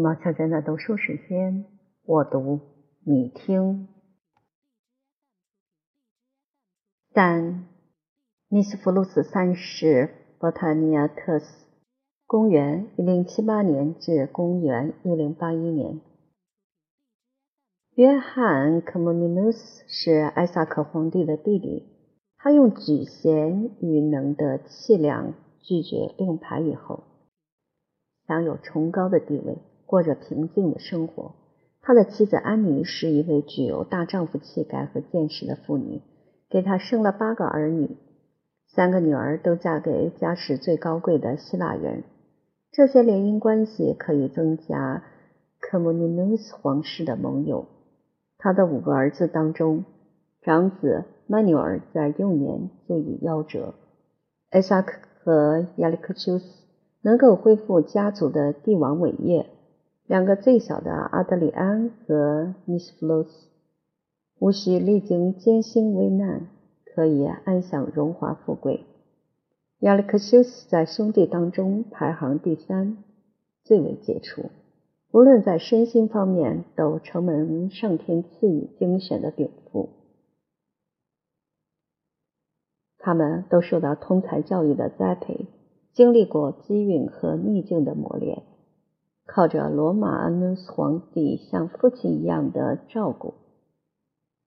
毛小娟的读书时间，我读你听。三，尼斯福鲁斯三世波塔尼亚特斯，公元一零七八年至公元一零八一年。约翰·科莫尼努斯是艾萨克皇帝的弟弟，他用举贤与能的气量拒绝令牌以后，享有崇高的地位。过着平静的生活。他的妻子安妮是一位具有大丈夫气概和见识的妇女，给他生了八个儿女，三个女儿都嫁给家世最高贵的希腊人。这些联姻关系可以增加科莫尼努斯皇室的盟友。他的五个儿子当中，长子曼纽尔在幼年就已夭折。艾萨克和亚历克修斯能够恢复家族的帝王伟业。两个最小的阿德里安和尼斯弗洛斯，无需历经艰辛危难，可以安享荣华富贵。亚历克修斯在兄弟当中排行第三，最为杰出，无论在身心方面都承蒙上天赐予精选的禀赋。他们都受到通才教育的栽培，经历过机运和逆境的磨练。靠着罗马安努斯皇帝像父亲一样的照顾，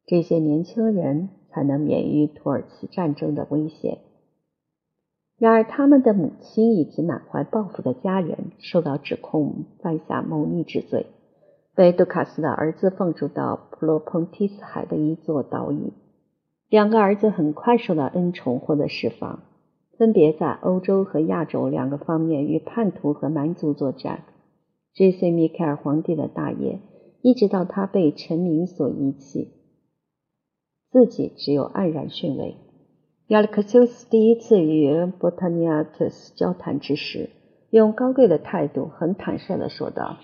这些年轻人才能免于土耳其战争的危险。然而，他们的母亲以及满怀抱负的家人受到指控犯下谋逆之罪，被杜卡斯的儿子放逐到普罗蓬提斯海的一座岛屿。两个儿子很快受到恩宠，获得释放，分别在欧洲和亚洲两个方面与叛徒和蛮族作战。追随米凯尔皇帝的大业，一直到他被臣民所遗弃，自己只有黯然逊位。亚历克修斯第一次与波塔尼亚特斯交谈之时，用高贵的态度，很坦率地说道：“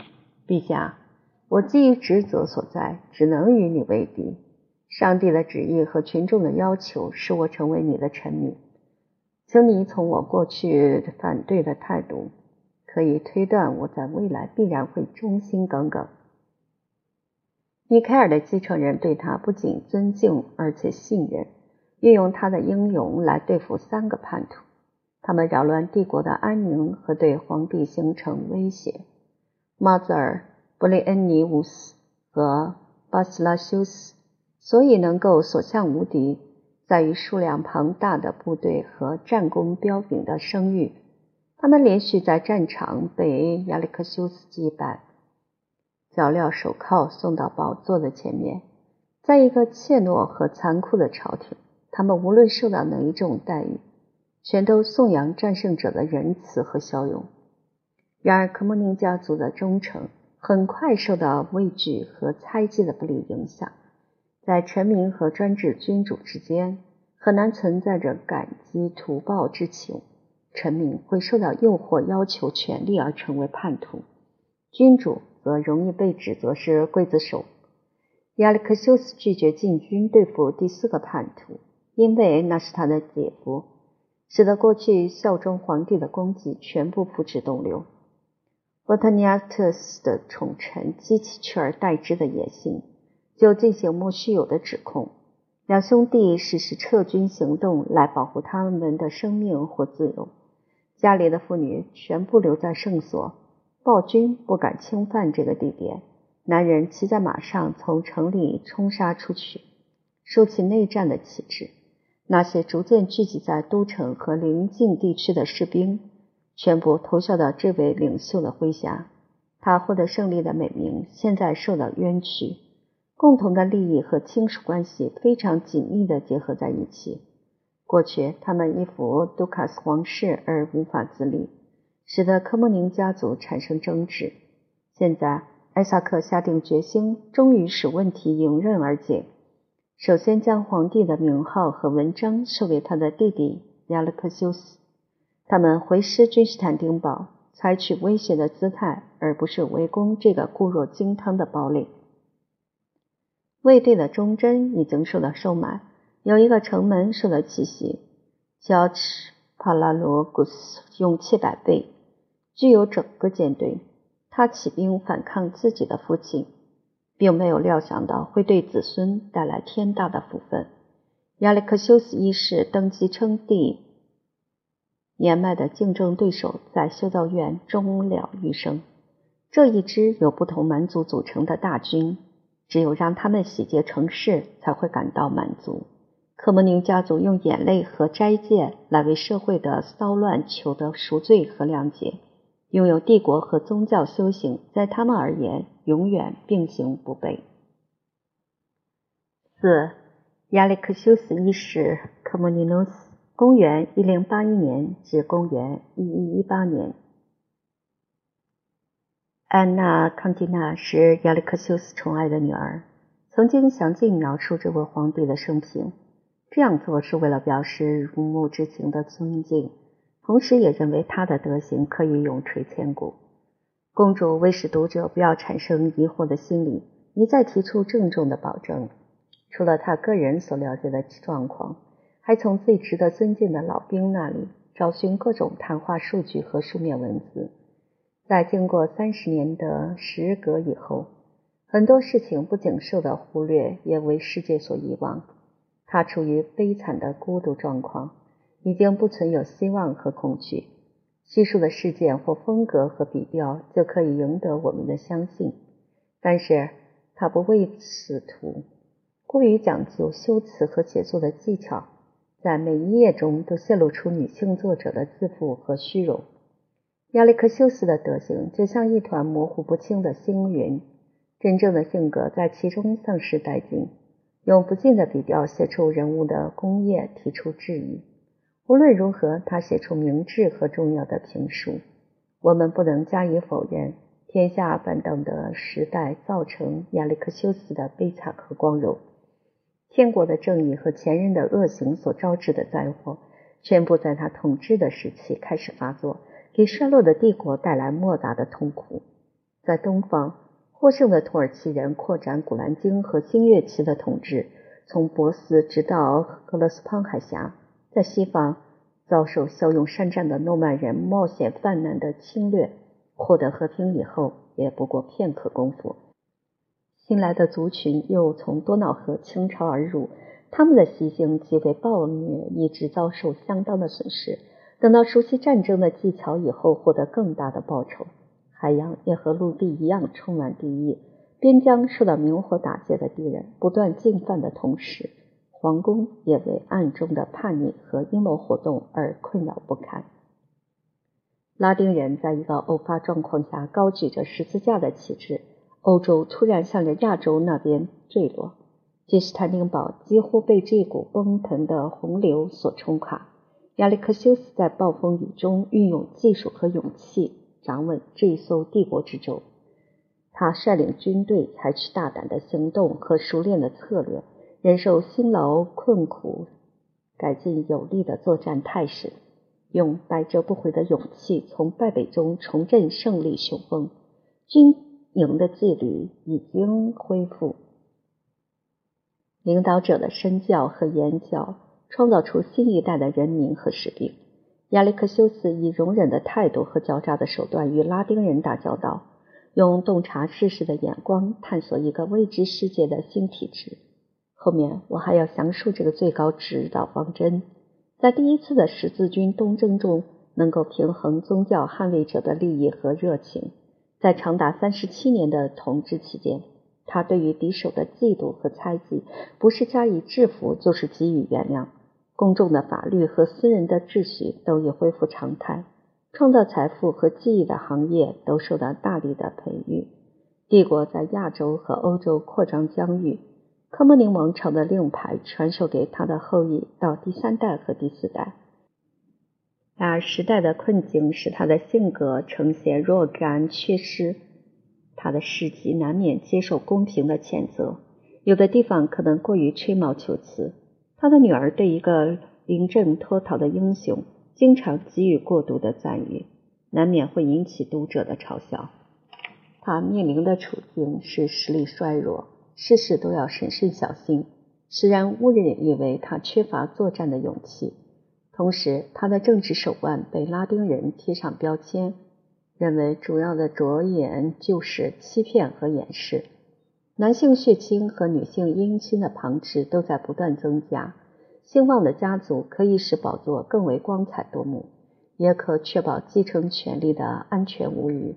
陛下，我基于职责所在，只能与你为敌。上帝的旨意和群众的要求使我成为你的臣民，请你从我过去反对的态度。”可以推断，我在未来必然会忠心耿耿。米凯尔的继承人对他不仅尊敬，而且信任，运用他的英勇来对付三个叛徒，他们扰乱帝国的安宁和对皇帝形成威胁。马泽尔、布雷恩尼乌斯和巴斯拉修斯，所以能够所向无敌，在于数量庞大的部队和战功彪炳的声誉。他们连续在战场被亚历克修斯击败，脚镣手铐送到宝座的前面。在一个怯懦和残酷的朝廷，他们无论受到哪一种待遇，全都颂扬战胜者的仁慈和骁勇。然而，科莫宁家族的忠诚很快受到畏惧和猜忌的不利影响，在臣民和专制君主之间，很难存在着感激图报之情。臣民会受到诱惑，要求权力而成为叛徒；君主则容易被指责是刽子手。亚历克修斯拒绝进军对付第四个叛徒，因为那是他的姐夫，使得过去效忠皇帝的功绩全部付之东流。波特尼亚特斯的宠臣激起取而代之的野心，就进行莫须有的指控：两兄弟实施撤军行动来保护他们的生命或自由。家里的妇女全部留在圣所，暴君不敢侵犯这个地点。男人骑在马上从城里冲杀出去，收起内战的旗帜。那些逐渐聚集在都城和邻近地区的士兵，全部投效到这位领袖的麾下。他获得胜利的美名现在受到冤屈。共同的利益和亲属关系非常紧密地结合在一起。过去，他们依附杜卡斯皇室而无法自立，使得科莫宁家族产生争执。现在，艾萨克下定决心，终于使问题迎刃而解。首先，将皇帝的名号和文章授给他的弟弟亚历克修斯。他们回师君士坦丁堡，采取威胁的姿态，而不是围攻这个固若金汤的堡垒。卫队的忠贞已经受到收买。有一个城门受到奇袭，乔治·帕拉罗古斯勇气百倍，具有整个舰队。他起兵反抗自己的父亲，并没有料想到会对子孙带来天大的福分。亚历克修斯一世登基称帝，年迈的竞争对手在修道院终了余生。这一支由不同蛮族组成的大军，只有让他们洗劫城市，才会感到满足。科莫宁家族用眼泪和斋戒来为社会的骚乱求得赎罪和谅解。拥有帝国和宗教修行，在他们而言永远并行不悖。四。亚历克修斯一世科莫尼诺斯，公元一零八一年至公元一一一八年。安娜康蒂娜是亚历克修斯宠爱的女儿，曾经详尽描述这位皇帝的生平。这样做是为了表示如沐之情的尊敬，同时也认为他的德行可以永垂千古。公主为使读者不要产生疑惑的心理，一再提出郑重的保证。除了他个人所了解的状况，还从最值得尊敬的老兵那里找寻各种谈话数据和书面文字。在经过三十年的时隔以后，很多事情不仅受到忽略，也为世界所遗忘。他处于悲惨的孤独状况，已经不存有希望和恐惧。叙述的事件或风格和笔调就可以赢得我们的相信，但是他不为此图。过于讲究修辞和写作的技巧，在每一页中都泄露出女性作者的自负和虚荣。亚历克修斯的德行就像一团模糊不清的星云，真正的性格在其中丧失殆尽。用不尽的笔调写出人物的功业，提出质疑。无论如何，他写出明智和重要的评述。我们不能加以否认，天下板凳的时代造成亚历克修斯的悲惨和光荣。天国的正义和前人的恶行所招致的灾祸，全部在他统治的时期开始发作，给衰落的帝国带来莫大的痛苦。在东方，获胜的土耳其人扩展古兰经和新月期的统治，从波斯直到格勒斯潘海峡；在西方，遭受骁勇善战的诺曼人冒险犯难的侵略，获得和平以后，也不过片刻功夫。新来的族群又从多瑙河倾巢而入，他们的习性极为暴虐，一直遭受相当的损失。等到熟悉战争的技巧以后，获得更大的报酬。海洋也和陆地一样充满敌意，边疆受到明火打劫的敌人不断进犯的同时，皇宫也为暗中的叛逆和阴谋活动而困扰不堪。拉丁人在一个偶发状况下高举着十字架的旗帜。欧洲突然向着亚洲那边坠落，君士坦丁堡几乎被这股奔腾的洪流所冲垮。亚历克修斯在暴风雨中运用技术和勇气，掌稳这一艘帝国之舟。他率领军队采取大胆的行动和熟练的策略，忍受辛劳困苦，改进有力的作战态势，用百折不回的勇气从败北中重振胜利雄风。军。营的纪律已经恢复，领导者的身教和言教创造出新一代的人民和士兵。亚历克修斯以容忍的态度和狡诈的手段与拉丁人打交道，用洞察世事的眼光探索一个未知世界的新体制。后面我还要详述这个最高指导方针，在第一次的十字军东征中，能够平衡宗教捍卫者的利益和热情。在长达三十七年的统治期间，他对于敌手的嫉妒和猜忌，不是加以制服，就是给予原谅。公众的法律和私人的秩序都已恢复常态，创造财富和记忆的行业都受到大力的培育。帝国在亚洲和欧洲扩张疆域，科莫宁王朝的令牌传授给他的后裔到第三代和第四代。然而，时代的困境使他的性格呈现若干缺失。他的事迹难免接受公平的谴责，有的地方可能过于吹毛求疵。他的女儿对一个临阵脱逃的英雄，经常给予过度的赞誉，难免会引起读者的嘲笑。他面临的处境是实力衰弱，事事都要审慎小心，使然误人以为他缺乏作战的勇气。同时，他的政治手腕被拉丁人贴上标签，认为主要的着眼就是欺骗和掩饰。男性血亲和女性姻亲的旁支都在不断增加。兴旺的家族可以使宝座更为光彩夺目，也可确保继承权利的安全无虞。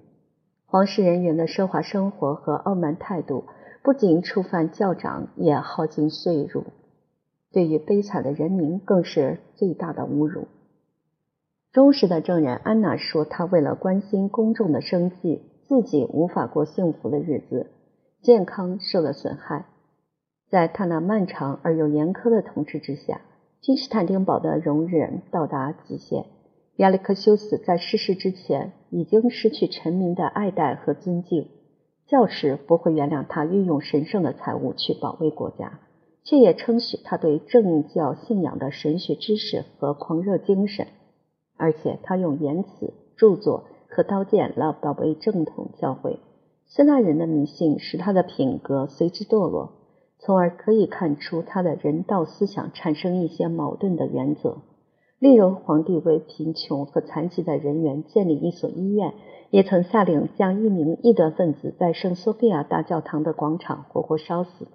皇室人员的奢华生活和傲慢态度，不仅触犯教长，也耗尽税入，对于悲惨的人民更是最大的侮辱。忠实的证人安娜说：“她为了关心公众的生计，自己无法过幸福的日子，健康受了损害。”在他那漫长而又严苛的统治之下，君士坦丁堡的容忍到达极限。亚历克修斯在逝世之前已经失去臣民的爱戴和尊敬，教士不会原谅他运用神圣的财物去保卫国家，却也称许他对正教信仰的神学知识和狂热精神，而且他用言辞、著作和刀剑来保卫正统教会。希腊人的迷信使他的品格随之堕落。从而可以看出他的人道思想产生一些矛盾的原则，例如皇帝为贫穷和残疾的人员建立一所医院，也曾下令将一名异端分子在圣索菲亚大教堂的广场活活烧死。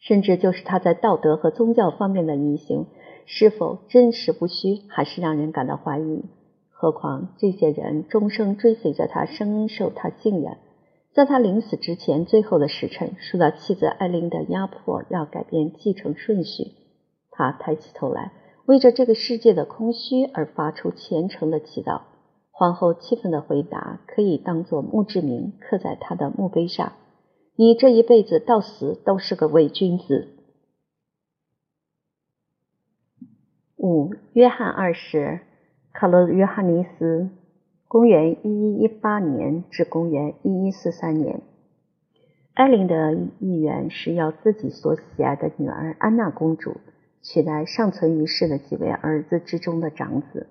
甚至就是他在道德和宗教方面的言行是否真实不虚，还是让人感到怀疑。何况这些人终生追随着他，深受他信任。在他临死之前，最后的时辰，受到妻子艾琳的压迫，要改变继承顺序。他抬起头来，为着这个世界的空虚而发出虔诚的祈祷。皇后气愤的回答可以当做墓志铭，刻在他的墓碑上：“你这一辈子到死都是个伪君子。”五，约翰二世，卡罗约翰尼斯。公元一一一八年至公元一一四三年，艾琳的意愿是要自己所喜爱的女儿安娜公主取代尚存于世的几位儿子之中的长子。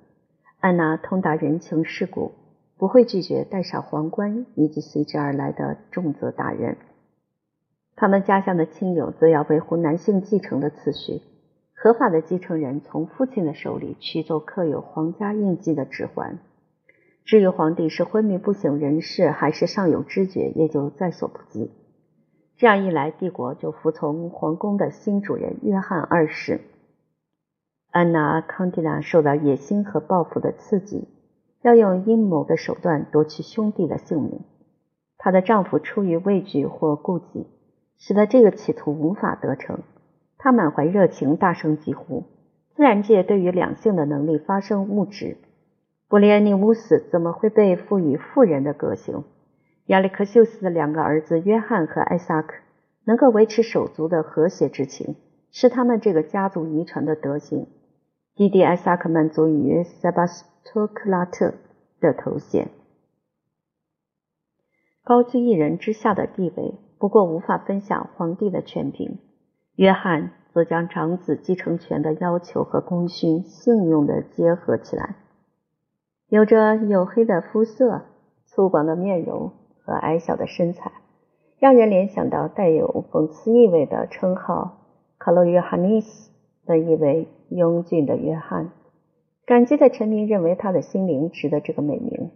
安娜通达人情世故，不会拒绝戴上皇冠以及随之而来的重责大任。他们家乡的亲友则要维护男性继承的次序，合法的继承人从父亲的手里取走刻有皇家印记的指环。至于皇帝是昏迷不省人事，还是尚有知觉，也就在所不计。这样一来，帝国就服从皇宫的新主人约翰二世。安娜·康蒂娜受到野心和报复的刺激，要用阴谋的手段夺取兄弟的性命。她的丈夫出于畏惧或顾忌，使得这个企图无法得逞。他满怀热情，大声疾呼：“自然界对于两性的能力发生物质。”布列尼乌斯怎么会被赋予富人的个性？亚历克修斯的两个儿子约翰和艾萨克能够维持手足的和谐之情，是他们这个家族遗传的德行。弟弟艾萨克满足于塞巴斯托克拉特的头衔，高居一人之下的地位，不过无法分享皇帝的权柄。约翰则将长子继承权的要求和功勋信用的结合起来。有着黝黑的肤色、粗犷的面容和矮小的身材，让人联想到带有讽刺意味的称号“卡洛约翰尼斯”的一位英俊的约翰。感激的臣民认为他的心灵值得这个美名。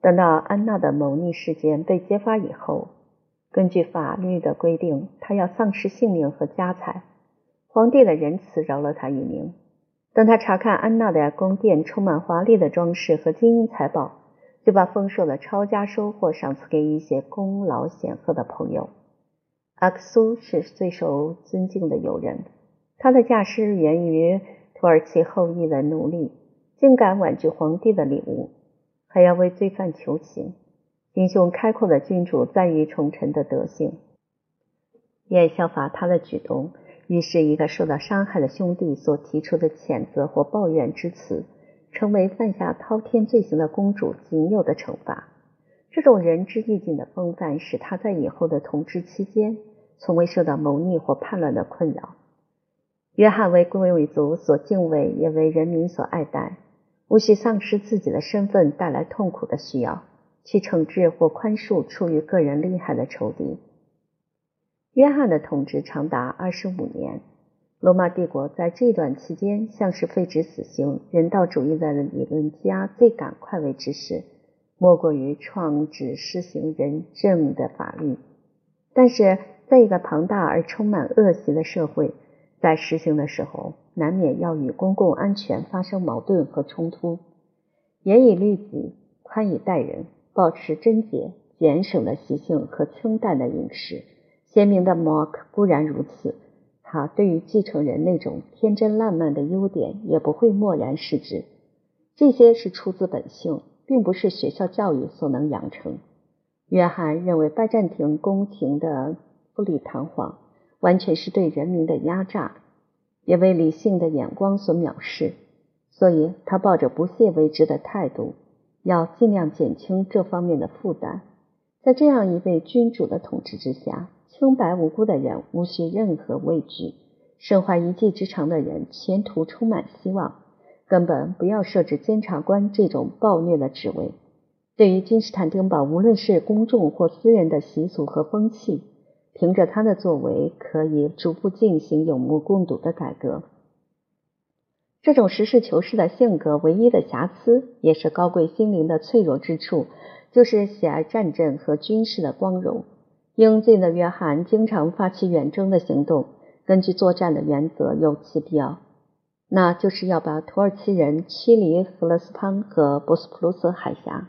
等到安娜的谋逆事件被揭发以后，根据法律的规定，他要丧失性命和家财。皇帝的仁慈饶了他一命。当他查看安娜的宫殿充满华丽的装饰和金银财宝，就把丰硕的抄家收获赏赐给一些功劳显赫的朋友。阿克苏是最受尊敬的友人，他的驾驶源于土耳其后裔的奴隶，竟敢婉拒皇帝的礼物，还要为罪犯求情。心胸开阔的君主赞誉宠臣的德性，也效法他的举动。于是，一个受到伤害的兄弟所提出的谴责或抱怨之词，成为犯下滔天罪行的公主仅有的惩罚。这种仁至义尽的风范，使他在以后的统治期间，从未受到谋逆或叛乱的困扰。约翰为贵贵族所敬畏，也为人民所爱戴，无需丧失自己的身份带来痛苦的需要，去惩治或宽恕出于个人利害的仇敌。约翰的统治长达二十五年。罗马帝国在这段期间，像是废止死刑、人道主义的理论家最感快慰之事，莫过于创制施行人政的法律。但是，在一个庞大而充满恶习的社会，在实行的时候，难免要与公共安全发生矛盾和冲突。严以律己，宽以待人，保持贞洁、俭省的习性和清淡的饮食。鲜明的 Mark 固然如此，他对于继承人那种天真烂漫的优点也不会漠然视之。这些是出自本性，并不是学校教育所能养成。约翰认为拜占庭宫廷的富丽堂皇，完全是对人民的压榨，也为理性的眼光所藐视，所以他抱着不屑为之的态度，要尽量减轻这方面的负担。在这样一位君主的统治之下。清白无辜的人无需任何畏惧，身怀一技之长的人前途充满希望。根本不要设置监察官这种暴虐的职位。对于君士坦丁堡，无论是公众或私人的习俗和风气，凭着他的作为，可以逐步进行有目共睹的改革。这种实事求是的性格，唯一的瑕疵，也是高贵心灵的脆弱之处，就是喜爱战争和军事的光荣。英俊的约翰经常发起远征的行动。根据作战的原则，有其必要，那就是要把土耳其人驱离弗勒斯潘和博斯普鲁斯海峡。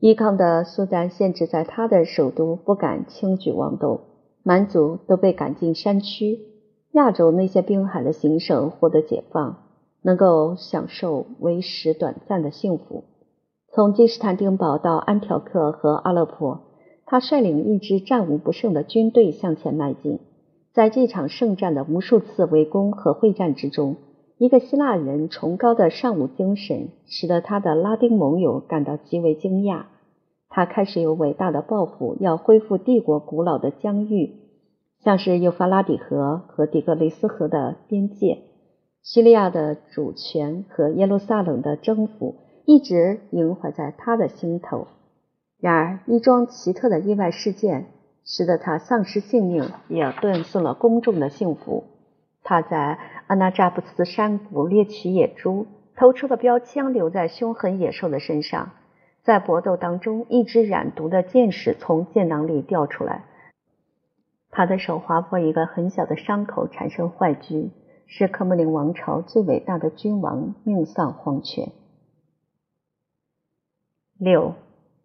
依抗的苏丹限制在他的首都，不敢轻举妄动。蛮族都被赶进山区。亚洲那些滨海的行省获得解放，能够享受为时短暂的幸福。从君士坦丁堡到安条克和阿勒颇。他率领一支战无不胜的军队向前迈进，在这场圣战的无数次围攻和会战之中，一个希腊人崇高的尚武精神使得他的拉丁盟友感到极为惊讶。他开始有伟大的抱负，要恢复帝国古老的疆域，像是幼发拉底河和底格雷斯河的边界、叙利亚的主权和耶路撒冷的征服，一直萦怀在他的心头。然而，一桩奇特的意外事件使得他丧失性命，也断送了公众的幸福。他在阿纳扎布斯山谷猎取野猪，投出的标枪留在凶狠野兽的身上。在搏斗当中，一支染毒的箭矢从箭囊里掉出来，他的手划破一个很小的伤口，产生坏疽，是科莫林王朝最伟大的君王命丧黄泉。六。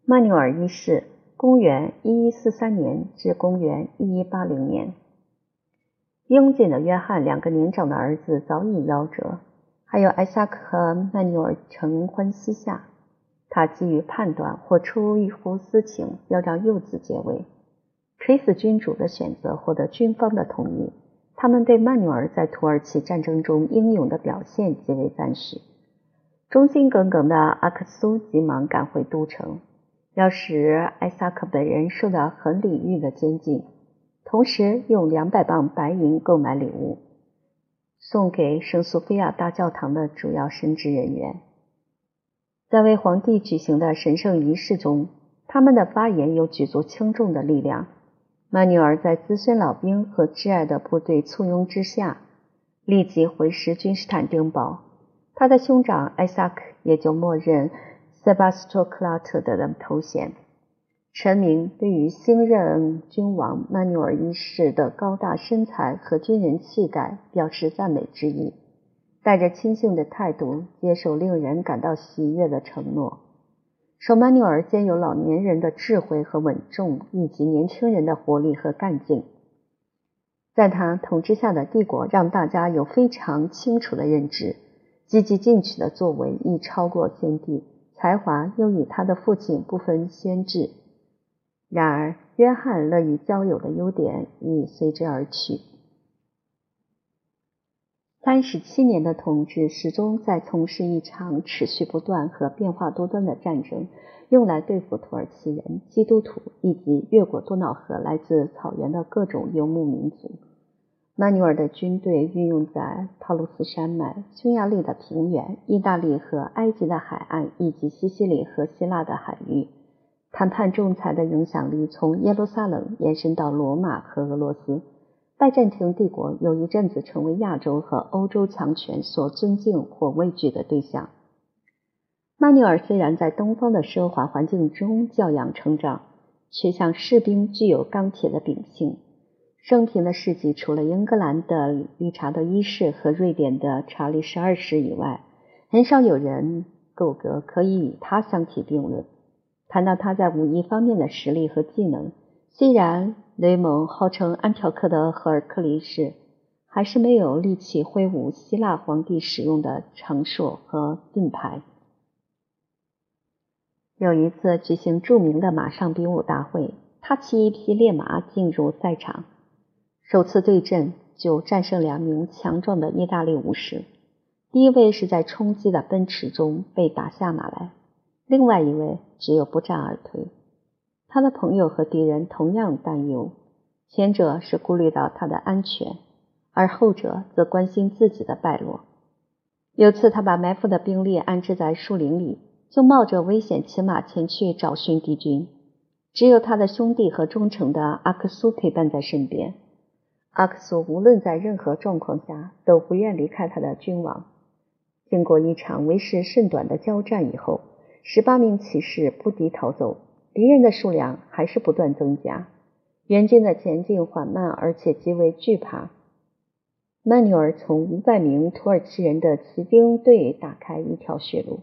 曼纽尔一世，公元一一四三年至公元一一八零年。英俊的约翰两个年长的儿子早已夭折，还有艾萨克和曼纽尔承欢膝下。他基于判断或出于一乎私情，要让幼子接位。垂死君主的选择获得军方的同意，他们对曼纽尔在土耳其战争中英勇的表现极为赞许。忠心耿耿的阿克苏急忙赶回都城。要使艾萨克本人受到很礼遇的监禁，同时用两百磅白银购买礼物，送给圣索菲亚大教堂的主要神职人员。在为皇帝举行的神圣仪式中，他们的发言有举足轻重的力量。曼纽尔在资深老兵和挚爱的部队簇拥之下，立即回师君士坦丁堡。他的兄长艾萨克也就默认。塞巴斯托克拉特的头衔，臣民对于新任君王曼纽尔一世的高大身材和军人气概表示赞美之意，带着亲信的态度接受令人感到喜悦的承诺。说曼纽尔兼有老年人的智慧和稳重，以及年轻人的活力和干劲。在他统治下的帝国，让大家有非常清楚的认知，积极进取的作为亦超过先帝。才华又与他的父亲不分轩轾，然而约翰乐于交友的优点亦随之而去。三十七年的统治始终在从事一场持续不断和变化多端的战争，用来对付土耳其人、基督徒以及越过多瑙河来自草原的各种游牧民族。曼纽尔的军队运用在陶鲁斯山脉、匈牙利的平原、意大利和埃及的海岸，以及西西里和希腊的海域。谈判仲裁的影响力从耶路撒冷延伸到罗马和俄罗斯。拜占庭帝国有一阵子成为亚洲和欧洲强权所尊敬或畏惧的对象。曼纽尔虽然在东方的奢华环境中教养成长，却像士兵具有钢铁的秉性。生平的事迹，除了英格兰的理查德一世和瑞典的查理十二世以外，很少有人够格可以与他相提并论。谈到他在武艺方面的实力和技能，虽然雷蒙号称安条克的赫尔克力士，还是没有力气挥舞希腊皇帝使用的长槊和盾牌。有一次举行著名的马上比武大会，他骑一匹烈马进入赛场。首次对阵就战胜两名强壮的意大利武士，第一位是在冲击的奔驰中被打下马来，另外一位只有不战而退。他的朋友和敌人同样担忧，前者是顾虑到他的安全，而后者则关心自己的败落。有次他把埋伏的兵力安置在树林里，就冒着危险骑马前去找寻敌军，只有他的兄弟和忠诚的阿克苏陪伴在身边。阿克苏无论在任何状况下都不愿离开他的君王。经过一场为时甚短的交战以后，十八名骑士不敌逃走，敌人的数量还是不断增加，援军的前进缓慢而且极为惧怕。曼纽尔从五百名土耳其人的骑兵队打开一条血路，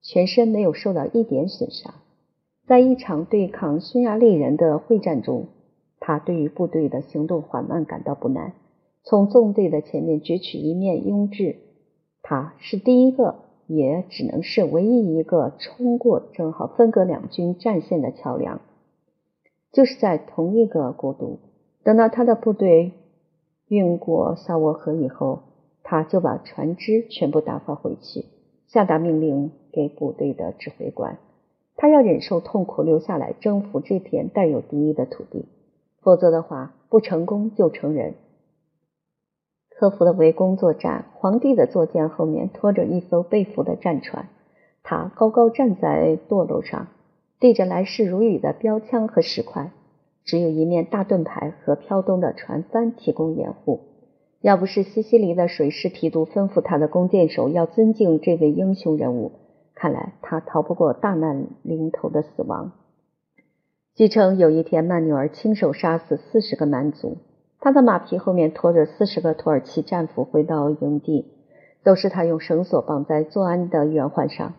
全身没有受到一点损伤。在一场对抗匈牙利人的会战中。他对于部队的行动缓慢感到不难，从纵队的前面攫取一面拥峙。他是第一个，也只能是唯一一个冲过正好分隔两军战线的桥梁。就是在同一个国度，等到他的部队运过萨沃河以后，他就把船只全部打发回去，下达命令给部队的指挥官，他要忍受痛苦，留下来征服这片带有敌意的土地。否则的话，不成功就成人。科夫的围攻作战，皇帝的坐舰后面拖着一艘被俘的战船，他高高站在舵楼上，对着来势如雨的标枪和石块，只有一面大盾牌和飘动的船帆提供掩护。要不是西西里的水师提督吩咐他的弓箭手要尊敬这位英雄人物，看来他逃不过大难临头的死亡。据称，有一天曼纽尔亲手杀死四十个蛮族，他的马匹后面拖着四十个土耳其战俘回到营地，都是他用绳索绑在作案的圆环上。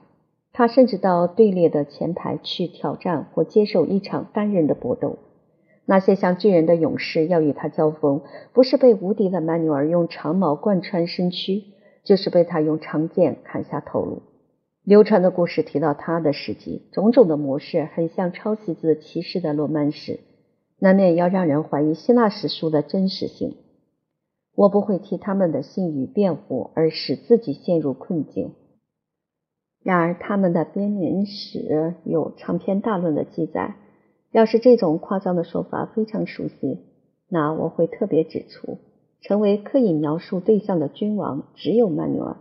他甚至到队列的前排去挑战或接受一场单人的搏斗。那些像巨人的勇士要与他交锋，不是被无敌的曼纽尔用长矛贯穿身躯，就是被他用长剑砍下头颅。流传的故事提到他的事迹，种种的模式很像抄袭自骑士的罗曼史，难免要让人怀疑希腊史书的真实性。我不会替他们的信誉辩护，而使自己陷入困境。然而，他们的编年史有长篇大论的记载。要是这种夸张的说法非常熟悉，那我会特别指出，成为刻意描述对象的君王只有曼纽尔。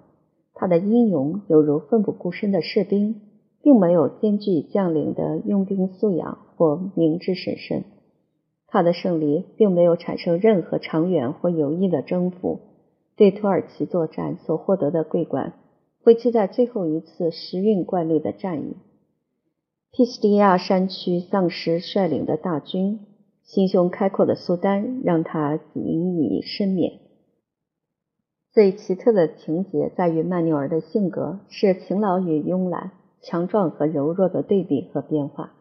他的英勇犹如奋不顾身的士兵，并没有兼具将领的用兵素养或明智审慎。他的胜利并没有产生任何长远或有益的征服。对土耳其作战所获得的桂冠，会记在最后一次时运惯例的战役。皮斯蒂亚山区丧失率领的大军，心胸开阔的苏丹让他引以身免。最奇特的情节在于曼纽尔的性格是勤劳与慵懒、强壮和柔弱的对比和变化。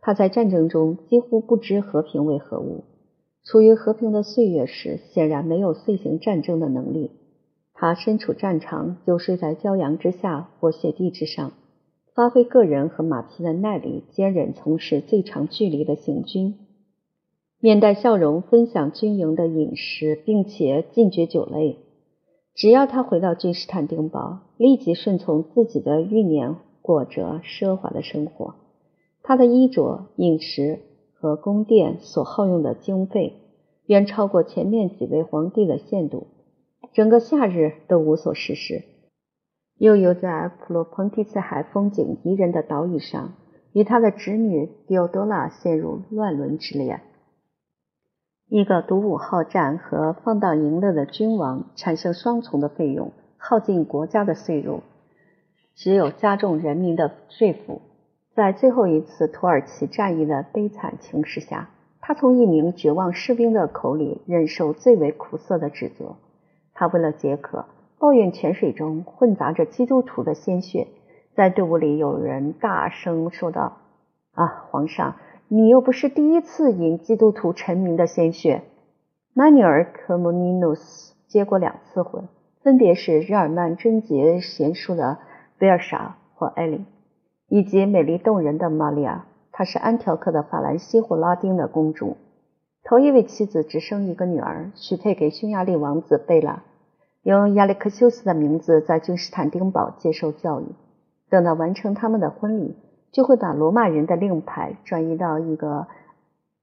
他在战争中几乎不知和平为何物，处于和平的岁月时，显然没有遂行战争的能力。他身处战场就睡在骄阳之下或雪地之上，发挥个人和马匹的耐力，坚忍从事最长距离的行军，面带笑容分享军营的饮食，并且禁绝酒类。只要他回到君士坦丁堡，立即顺从自己的欲念，过着奢华的生活。他的衣着、饮食和宫殿所耗用的经费，远超过前面几位皇帝的限度。整个夏日都无所事事，又游在普罗蓬提斯海风景宜人的岛屿上，与他的侄女迪奥多拉陷入乱伦之恋。一个独舞好战和放荡淫乐的君王产生双重的费用，耗尽国家的税入，只有加重人民的税负。在最后一次土耳其战役的悲惨情势下，他从一名绝望士兵的口里忍受最为苦涩的指责。他为了解渴，抱怨泉水中混杂着基督徒的鲜血。在队伍里，有人大声说道：“啊，皇上，你又不是第一次饮基督徒臣民的鲜血。”曼尼尔·科莫尼努斯结过两次婚，分别是日耳曼贞洁贤淑的贝尔莎或艾琳。以及美丽动人的玛利亚，她是安条克的法兰西或拉丁的公主。头一位妻子只生一个女儿，许配给匈牙利王子贝拉，用亚历克修斯的名字在君士坦丁堡接受教育。等到完成他们的婚礼，就会把罗马人的令牌转移到一个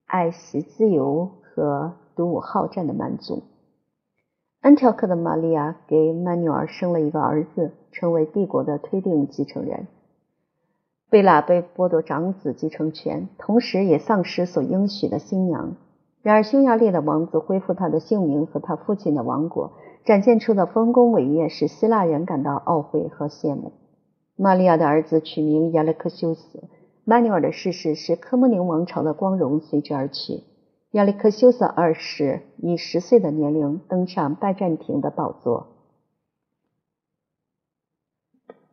爱惜自由和独舞好战的蛮族。安条克的玛利亚给曼纽尔生了一个儿子，成为帝国的推定继承人。贝拉被剥夺长子继承权，同时也丧失所应许的新娘。然而，匈牙利的王子恢复他的姓名和他父亲的王国，展现出的丰功伟业使希腊人感到懊悔和羡慕。玛利亚的儿子取名亚历克修斯，曼纽尔的逝世使科莫宁王朝的光荣随之而去。亚历克修斯二世以十岁的年龄登上拜占庭的宝座。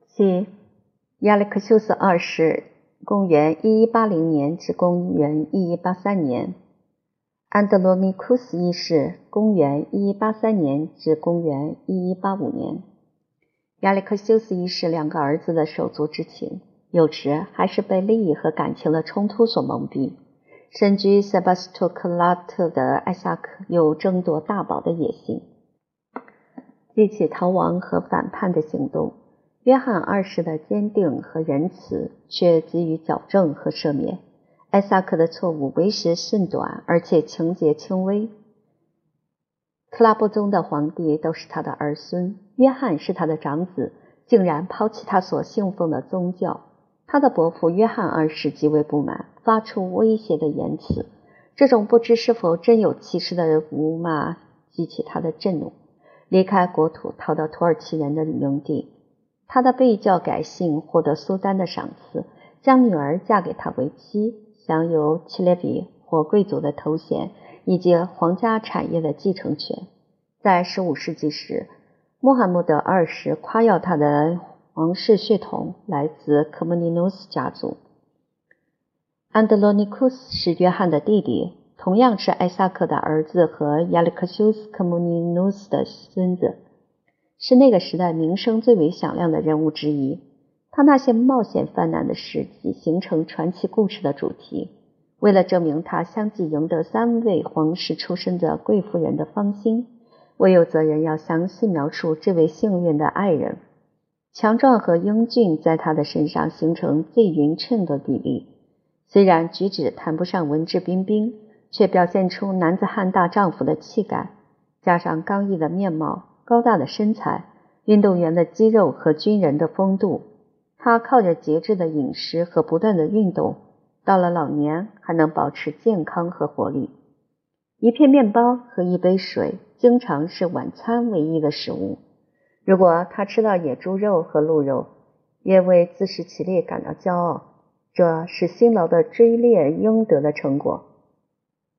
七。亚历克修斯二世（公元1180年至公元1183年），安德罗米库斯一世（公元1183年至公元1185年）。亚历克修斯一世两个儿子的手足之情，有时还是被利益和感情的冲突所蒙蔽。身居塞巴斯托克拉特的艾萨克有争夺大宝的野心，激起逃亡和反叛的行动。约翰二世的坚定和仁慈却给予矫正和赦免。艾萨克的错误为时甚短，而且情节轻微。克拉布宗的皇帝都是他的儿孙，约翰是他的长子，竟然抛弃他所信奉的宗教。他的伯父约翰二世极为不满，发出威胁的言辞。这种不知是否真有其事的辱骂激起他的震怒，离开国土，逃到土耳其人的营地。他的被教改姓获得苏丹的赏赐，将女儿嫁给他为妻，享有切列比或贵族的头衔以及皇家产业的继承权。在15世纪时，穆罕默德二世夸耀他的皇室血统来自科莫尼努斯家族。安德罗尼库斯是约翰的弟弟，同样是艾萨克的儿子和亚历克修斯科莫尼努斯的孙子。是那个时代名声最为响亮的人物之一。他那些冒险犯难的事迹形成传奇故事的主题。为了证明他相继赢得三位皇室出身的贵妇人的芳心，我有责任要详细描述这位幸运的爱人。强壮和英俊在他的身上形成最匀称的比例。虽然举止谈不上文质彬彬，却表现出男子汉大丈夫的气概，加上刚毅的面貌。高大的身材，运动员的肌肉和军人的风度，他靠着节制的饮食和不断的运动，到了老年还能保持健康和活力。一片面包和一杯水经常是晚餐唯一的食物。如果他吃到野猪肉和鹿肉，也为自食其力感到骄傲。这是辛劳的追猎应得的成果。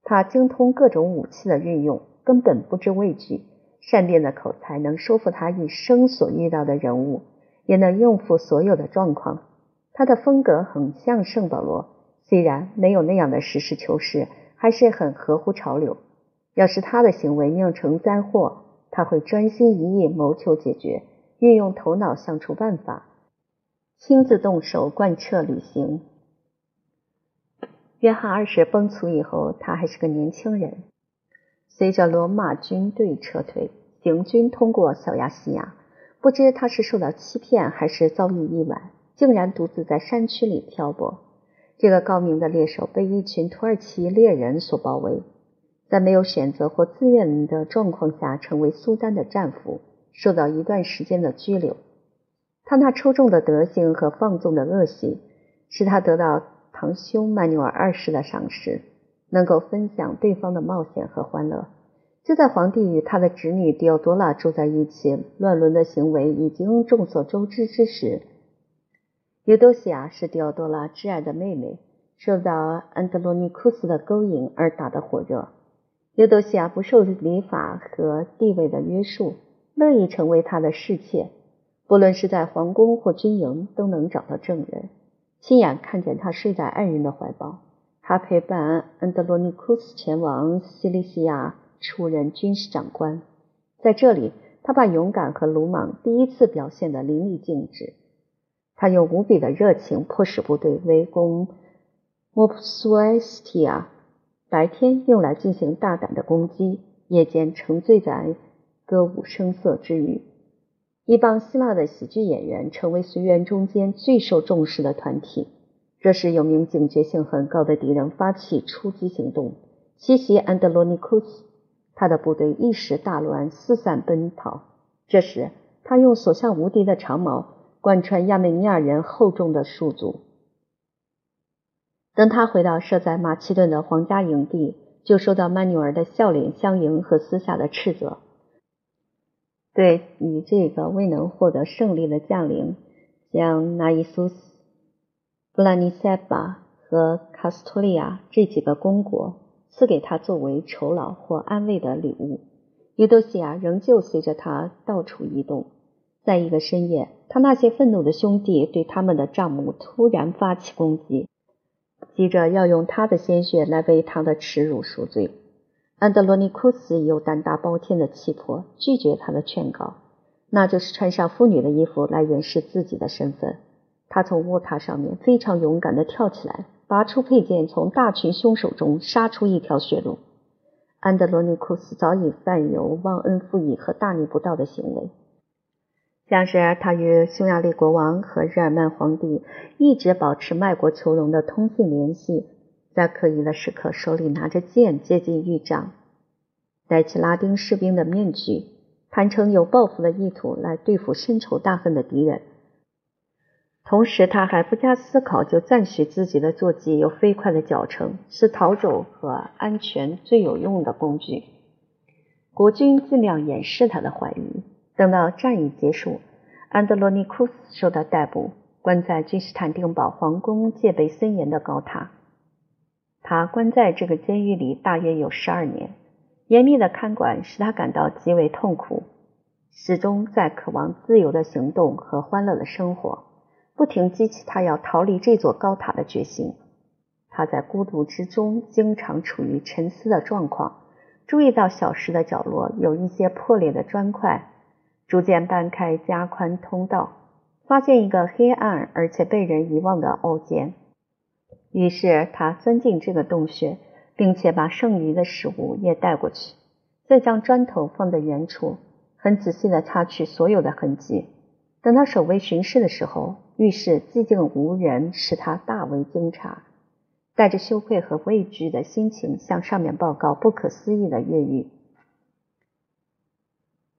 他精通各种武器的运用，根本不知畏惧。善变的口才能说服他一生所遇到的人物，也能应付所有的状况。他的风格很像圣保罗，虽然没有那样的实事求是，还是很合乎潮流。要是他的行为酿成灾祸，他会专心一意谋求解决，运用头脑想出办法，亲自动手贯彻履行。约翰二世崩殂以后，他还是个年轻人。随着罗马军队撤退，行军通过小亚细亚，不知他是受到欺骗还是遭遇意外，竟然独自在山区里漂泊。这个高明的猎手被一群土耳其猎人所包围，在没有选择或自愿的状况下，成为苏丹的战俘，受到一段时间的拘留。他那出众的德行和放纵的恶习，使他得到堂兄曼纽尔二世的赏识。能够分享对方的冒险和欢乐。就在皇帝与他的侄女迪奥多拉住在一起，乱伦的行为已经众所周知之时，尤多西亚是狄奥多拉挚爱的妹妹，受到安德罗尼库斯的勾引而打得火热。尤多西亚不受礼法和地位的约束，乐意成为他的侍妾，不论是在皇宫或军营，都能找到证人，亲眼看见他睡在爱人的怀抱。他陪伴安德罗尼库斯前往西利西亚出任军事长官，在这里，他把勇敢和鲁莽第一次表现得淋漓尽致。他用无比的热情迫使部队围攻莫普苏埃斯提亚。白天用来进行大胆的攻击，夜间沉醉在歌舞声色之余。一帮希腊的喜剧演员成为随员中间最受重视的团体。这时，有名警觉性很高的敌人发起出击行动，袭击安德罗尼库斯，他的部队一时大乱，四散奔逃。这时，他用所向无敌的长矛贯穿亚美尼亚人厚重的戍卒。等他回到设在马其顿的皇家营地，就受到曼纽尔的笑脸相迎和私下的斥责。对于这个未能获得胜利的将领，将纳伊苏斯、布拉尼塞巴和卡斯托利亚这几个公国赐给他作为酬劳或安慰的礼物。尤多西亚仍旧随着他到处移动。在一个深夜，他那些愤怒的兄弟对他们的帐目突然发起攻击。急着要用他的鲜血来为他的耻辱赎罪。安德罗尼库斯有胆大包天的气魄，拒绝他的劝告，那就是穿上妇女的衣服来掩饰自己的身份。他从卧榻上面非常勇敢地跳起来，拔出佩剑，从大群凶手中杀出一条血路。安德罗尼库斯早已犯有忘恩负义和大逆不道的行为。像是他与匈牙利国王和日耳曼皇帝一直保持卖国求荣的通信联系，在可疑的时刻手里拿着剑接近狱长，戴起拉丁士兵的面具，坦诚有报复的意图来对付深仇大恨的敌人。同时，他还不加思考就赞许自己的坐骑有飞快的脚程，是逃走和安全最有用的工具。国军尽量掩饰他的怀疑。等到战役结束，安德罗尼库斯受到逮捕，关在君士坦丁堡皇宫戒备森严的高塔。他关在这个监狱里大约有十二年，严密的看管使他感到极为痛苦，始终在渴望自由的行动和欢乐的生活，不停激起他要逃离这座高塔的决心。他在孤独之中经常处于沉思的状况，注意到小石的角落有一些破裂的砖块。逐渐搬开加宽通道，发现一个黑暗而且被人遗忘的凹间。于是他钻进这个洞穴，并且把剩余的食物也带过去，再将砖头放在原处，很仔细地擦去所有的痕迹。等他守卫巡视的时候，浴室寂静无人，使他大为惊诧，带着羞愧和畏惧的心情向上面报告不可思议的越狱。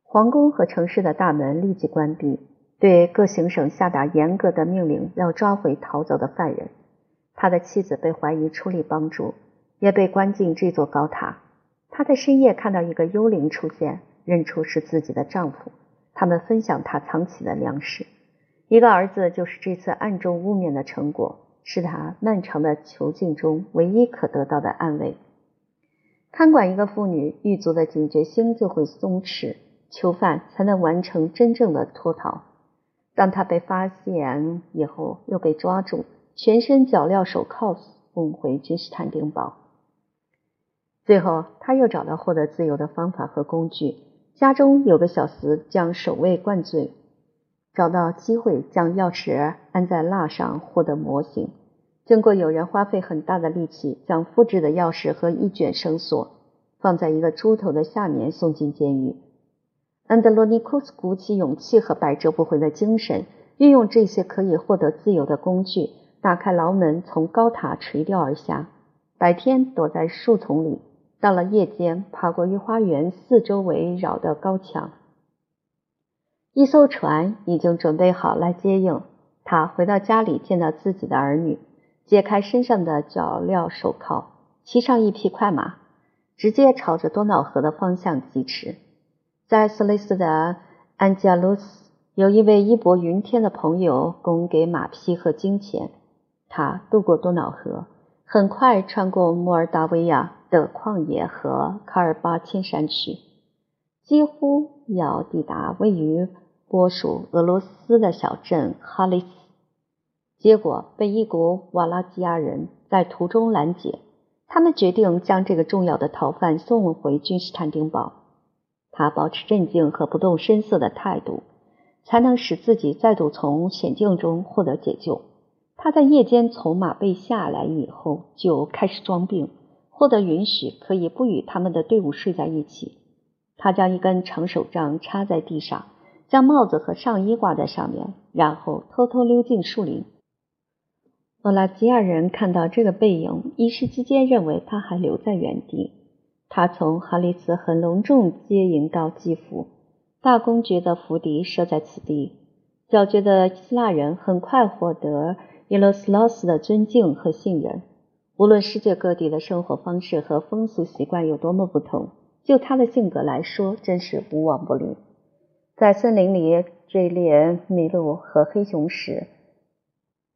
皇宫和城市的大门立即关闭，对各行省下达严格的命令，要抓回逃走的犯人。他的妻子被怀疑出力帮助，也被关进这座高塔。他在深夜看到一个幽灵出现，认出是自己的丈夫。他们分享他藏起的粮食。一个儿子就是这次暗中污蔑的成果，是他漫长的囚禁中唯一可得到的安慰。看管一个妇女，狱卒的警觉心就会松弛。囚犯才能完成真正的脱逃。当他被发现以后，又被抓住，全身脚镣手铐送回君士坦丁堡。最后，他又找到获得自由的方法和工具。家中有个小厮将守卫灌醉，找到机会将钥匙安在蜡上，获得模型。经过有人花费很大的力气，将复制的钥匙和一卷绳索放在一个猪头的下面，送进监狱。安德罗尼库斯鼓起勇气和百折不回的精神，运用这些可以获得自由的工具，打开牢门，从高塔垂钓而下。白天躲在树丛里，到了夜间，爬过御花园四周围绕的高墙。一艘船已经准备好来接应他。回到家里，见到自己的儿女，解开身上的脚镣手铐，骑上一匹快马，直接朝着多瑙河的方向疾驰。在斯雷斯的安加鲁斯有一位义薄云天的朋友供给马匹和金钱，他渡过多瑙河，很快穿过摩尔达维亚的旷野和卡尔巴阡山区，几乎要抵达位于波属俄罗斯的小镇哈里斯，结果被一股瓦拉基亚人在途中拦截。他们决定将这个重要的逃犯送回君士坦丁堡。他保持镇静和不动声色的态度，才能使自己再度从险境中获得解救。他在夜间从马背下来以后，就开始装病，获得允许可以不与他们的队伍睡在一起。他将一根长手杖插在地上，将帽子和上衣挂在上面，然后偷偷溜进树林。瓦拉吉亚人看到这个背影，一时之间认为他还留在原地。他从哈里斯很隆重接迎到基辅，大公爵的府邸设在此地。小爵的希腊人很快获得耶罗斯劳斯的尊敬和信任。无论世界各地的生活方式和风俗习惯有多么不同，就他的性格来说，真是无往不利。在森林里追猎麋鹿和黑熊时，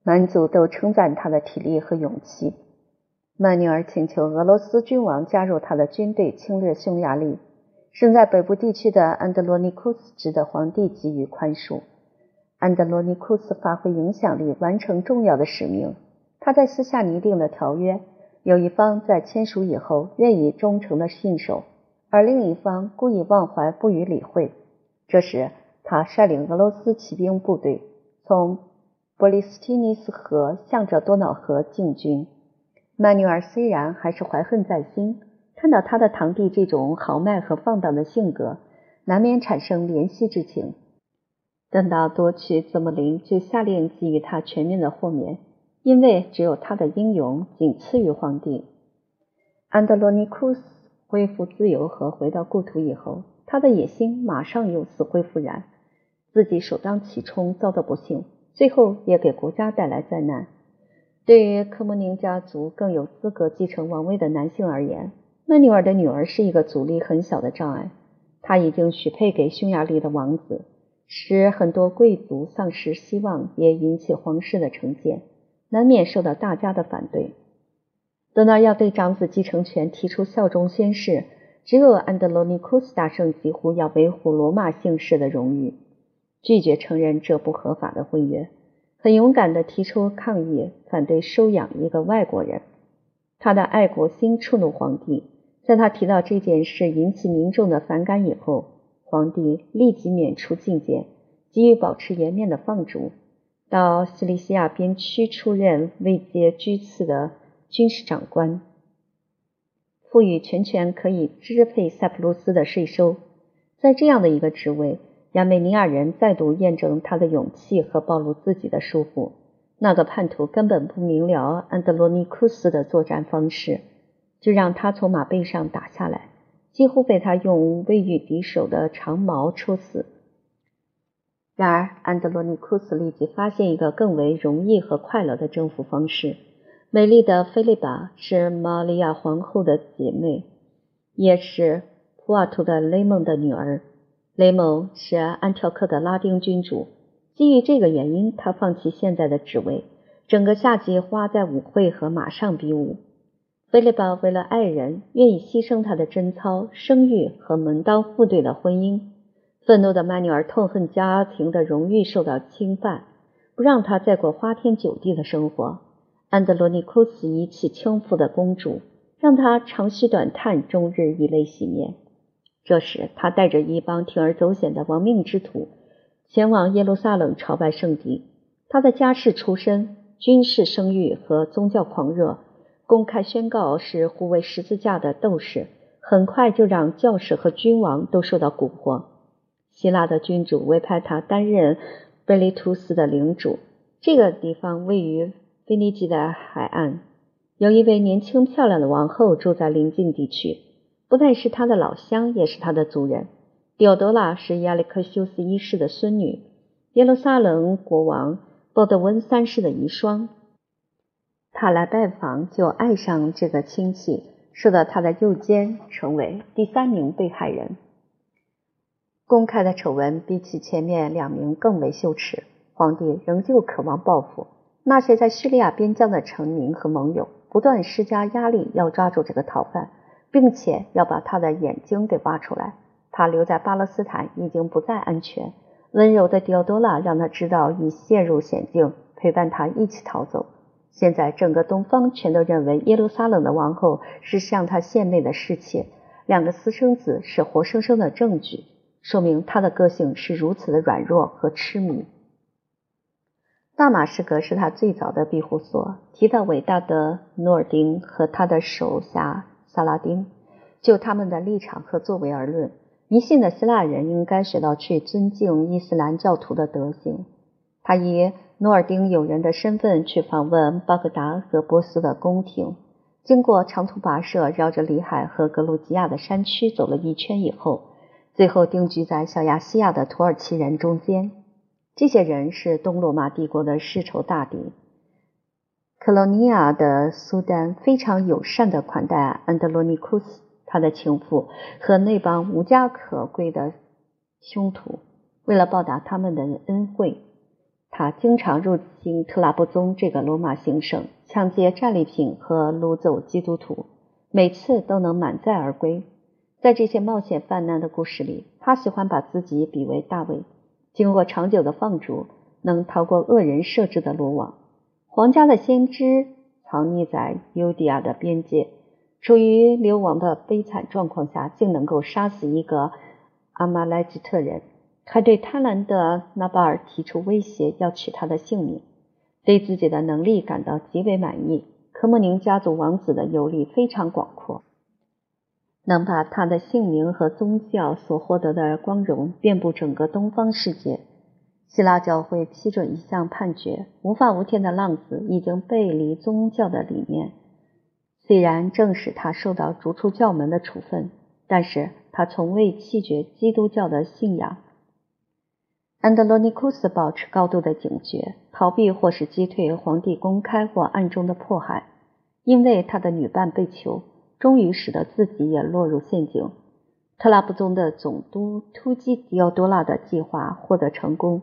满族都称赞他的体力和勇气。曼纽尔请求俄罗斯君王加入他的军队侵略匈牙利。身在北部地区的安德罗尼库斯值得皇帝给予宽恕。安德罗尼库斯发挥影响力，完成重要的使命。他在私下拟定了条约，有一方在签署以后愿意忠诚的信守，而另一方故意忘怀不予理会。这时，他率领俄罗斯骑兵部队从。波利斯提尼斯河向着多瑙河进军。曼纽尔虽然还是怀恨在心，看到他的堂弟这种豪迈和放荡的性格，难免产生怜惜之情。等到夺取泽莫林，就下令给予他全面的豁免，因为只有他的英勇仅次于皇帝。安德罗尼库斯恢复自由和回到故土以后，他的野心马上又死灰复燃，自己首当其冲，遭到不幸。最后也给国家带来灾难。对于科莫宁家族更有资格继承王位的男性而言，曼纽尔的女儿是一个阻力很小的障碍。她已经许配给匈牙利的王子，使很多贵族丧失希望，也引起皇室的成见，难免受到大家的反对。德纳要对长子继承权提出效忠宣誓，只有安德罗尼库斯大圣几乎要维护罗马姓氏的荣誉。拒绝承认这不合法的婚约，很勇敢地提出抗议，反对收养一个外国人。他的爱国心触怒皇帝，在他提到这件事引起民众的反感以后，皇帝立即免除禁见，给予保持颜面的放逐，到西里西亚边区出任位阶居次的军事长官，赋予全权可以支配塞浦路斯的税收。在这样的一个职位。亚美尼亚人再度验证他的勇气和暴露自己的束缚。那个叛徒根本不明了安德罗尼库斯的作战方式，就让他从马背上打下来，几乎被他用未遇敌手的长矛戳死。然而，安德罗尼库斯立即发现一个更为容易和快乐的征服方式：美丽的菲利巴是玛利亚皇后的姐妹，也是普瓦图的雷蒙的女儿。雷蒙是安条克的拉丁君主，基于这个原因，他放弃现在的职位，整个夏季花在舞会和马上比武。菲利巴为了爱人，愿意牺牲他的贞操、声誉和门当户对的婚姻。愤怒的曼纽尔痛恨家庭的荣誉受到侵犯，不让他再过花天酒地的生活。安德罗尼库斯遗弃倾覆的公主，让他长吁短叹，终日以泪洗面。这时，他带着一帮铤而走险的亡命之徒前往耶路撒冷朝拜圣地。他的家世出身、军事声誉和宗教狂热，公开宣告是护卫十字架的斗士，很快就让教士和君王都受到蛊惑。希腊的君主委派他担任贝利图斯的领主。这个地方位于腓尼基的海岸，有一位年轻漂亮的王后住在邻近地区。不但是他的老乡，也是他的族人。迪奥多拉是亚历克修斯一世的孙女，耶路撒冷国王鲍德温三世的遗孀。他来拜访，就爱上这个亲戚，受到他的诱奸，成为第三名被害人。公开的丑闻比起前面两名更为羞耻。皇帝仍旧渴望报复那些在叙利亚边疆的臣民和盟友，不断施加压力，要抓住这个逃犯，并且要把他的眼睛给挖出来。他留在巴勒斯坦已经不再安全。温柔的迪奥多拉让他知道已陷入险境，陪伴他一起逃走。现在整个东方全都认为耶路撒冷的王后是向他献媚的侍妾，两个私生子是活生生的证据。说明他的个性是如此的软弱和痴迷。大马士革是他最早的庇护所。提到伟大的努尔丁和他的手下萨拉丁，就他们的立场和作为而论，迷信的希腊人应该学到去尊敬伊斯兰教徒的德行。他以努尔丁友人的身份去访问巴格达和波斯的宫廷，经过长途跋涉，绕着里海和格鲁吉亚的山区走了一圈以后。最后定居在小亚细亚的土耳其人中间，这些人是东罗马帝国的世仇大敌。克罗尼亚的苏丹非常友善地款待安德罗尼库斯，他的情妇和那帮无家可归的凶徒。为了报答他们的恩惠，他经常入侵特拉布宗这个罗马行省，抢劫战利品和掳走基督徒，每次都能满载而归。在这些冒险犯难的故事里，他喜欢把自己比为大卫，经过长久的放逐，能逃过恶人设置的罗网。皇家的先知藏匿在尤迪亚的边界，处于流亡的悲惨状况下，竟能够杀死一个阿马莱吉特人，还对贪婪的纳巴尔提出威胁，要取他的性命。对自己的能力感到极为满意。科莫宁家族王子的游历非常广阔。能把他的姓名和宗教所获得的光荣遍布整个东方世界。希腊教会批准一项判决：无法无天的浪子已经背离宗教的理念。虽然正使他受到逐出教门的处分，但是他从未弃绝基督教的信仰。安德罗尼库斯保持高度的警觉，逃避或是击退皇帝公开或暗中的迫害，因为他的女伴被囚。终于使得自己也落入陷阱。特拉布宗的总督突击迪奥多拉的计划获得成功。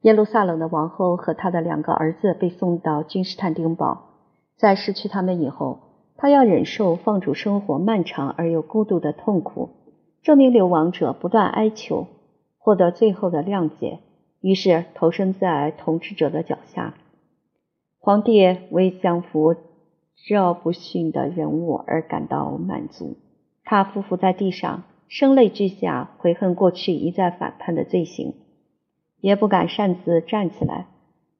耶路撒冷的王后和他的两个儿子被送到君士坦丁堡。在失去他们以后，他要忍受放逐生活漫长而又孤独的痛苦。这名流亡者不断哀求，获得最后的谅解，于是投身在统治者的脚下。皇帝为降服。桀骜不驯的人物而感到满足。他匍匐在地上，声泪俱下，悔恨过去一再反叛的罪行，也不敢擅自站起来，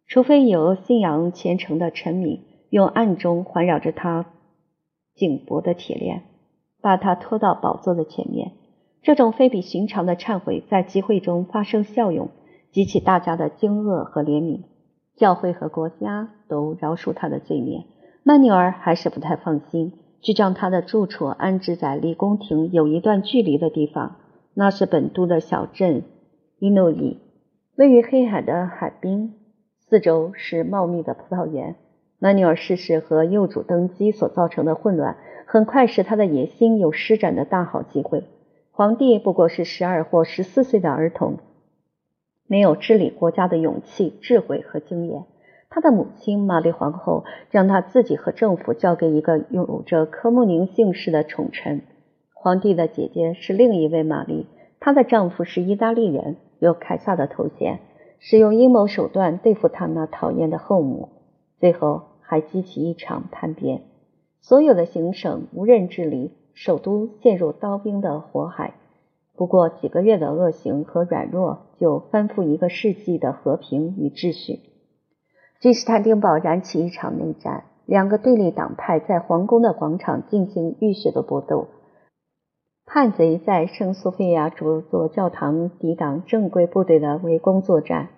除非有信仰虔诚的臣民用暗中环绕着他颈脖的铁链，把他拖到宝座的前面。这种非比寻常的忏悔在集会中发生效用，激起大家的惊愕和怜悯。教会和国家都饶恕他的罪孽。曼纽尔还是不太放心，就将他的住处安置在离宫廷有一段距离的地方，那是本都的小镇伊诺伊，位于黑海的海滨，四周是茂密的葡萄园。曼纽尔逝世和幼主登基所造成的混乱，很快使他的野心有施展的大好机会。皇帝不过是十二或十四岁的儿童，没有治理国家的勇气、智慧和经验。他的母亲玛丽皇后将他自己和政府交给一个拥有着科穆宁姓氏的宠臣。皇帝的姐姐是另一位玛丽，她的丈夫是意大利人，有凯撒的头衔，使用阴谋手段对付他那讨厌的后母，最后还激起一场叛变。所有的行省无人治理，首都陷入刀兵的火海。不过几个月的恶行和软弱，就翻覆一个世纪的和平与秩序。君士坦丁堡燃起一场内战，两个对立党派在皇宫的广场进行浴血的搏斗。叛贼在圣索菲亚主座教堂抵挡正规部队的围攻作战，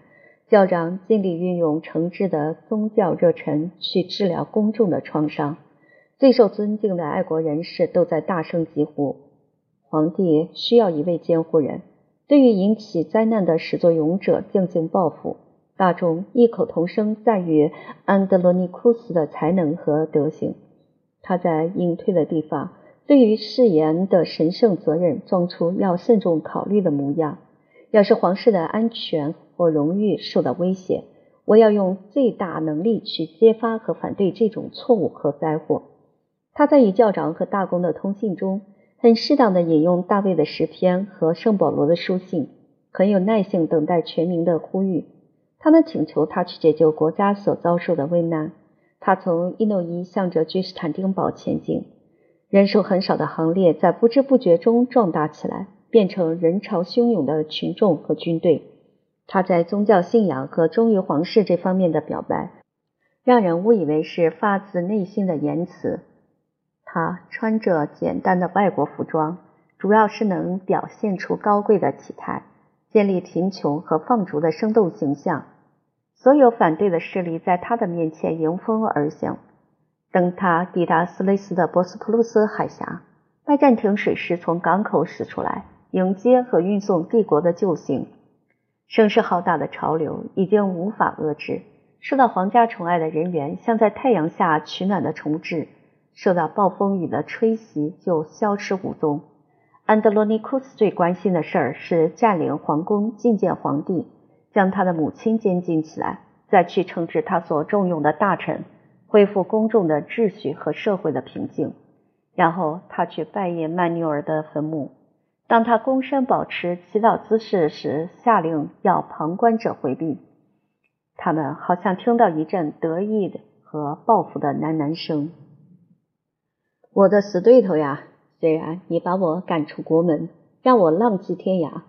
教长尽力运用诚挚的宗教热忱去治疗公众的创伤。最受尊敬的爱国人士都在大声疾呼：皇帝需要一位监护人，对于引起灾难的始作俑者进行报复。大众异口同声赞誉安德罗尼库斯的才能和德行。他在隐退的地方，对于誓言的神圣责任装出要慎重考虑的模样。要是皇室的安全或荣誉受到威胁，我要用最大能力去揭发和反对这种错误和灾祸。他在与教长和大公的通信中，很适当的引用大卫的诗篇和圣保罗的书信，很有耐性等待全民的呼吁。他们请求他去解救国家所遭受的危难。他从伊诺伊向着君士坦丁堡前进，人数很少的行列在不知不觉中壮大起来，变成人潮汹涌的群众和军队。他在宗教信仰和忠于皇室这方面的表白，让人误以为是发自内心的言辞。他穿着简单的外国服装，主要是能表现出高贵的体态，建立贫穷和放逐的生动形象。所有反对的势力在他的面前迎风而行。等他抵达斯雷斯的博斯普鲁斯海峡，拜占庭水师从港口驶出来，迎接和运送帝国的救星。声势浩大的潮流已经无法遏制，受到皇家宠爱的人员像在太阳下取暖的虫豸，受到暴风雨的吹袭就消失无踪。安德罗尼库斯最关心的事儿是占领皇宫，觐见皇帝。将他的母亲监禁起来，再去惩治他所重用的大臣，恢复公众的秩序和社会的平静。然后他去拜谒曼纽尔的坟墓。当他躬身保持祈祷姿势时，下令要旁观者回避。他们好像听到一阵得意的和报复的喃喃声。我的死对头呀！虽然你把我赶出国门，让我浪迹天涯。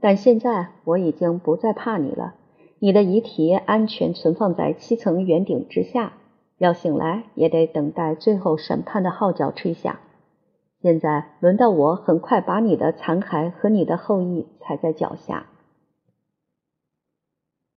但现在我已经不再怕你了。你的遗体安全存放在七层圆顶之下，要醒来也得等待最后审判的号角吹响。现在轮到我，很快把你的残骸和你的后裔踩在脚下。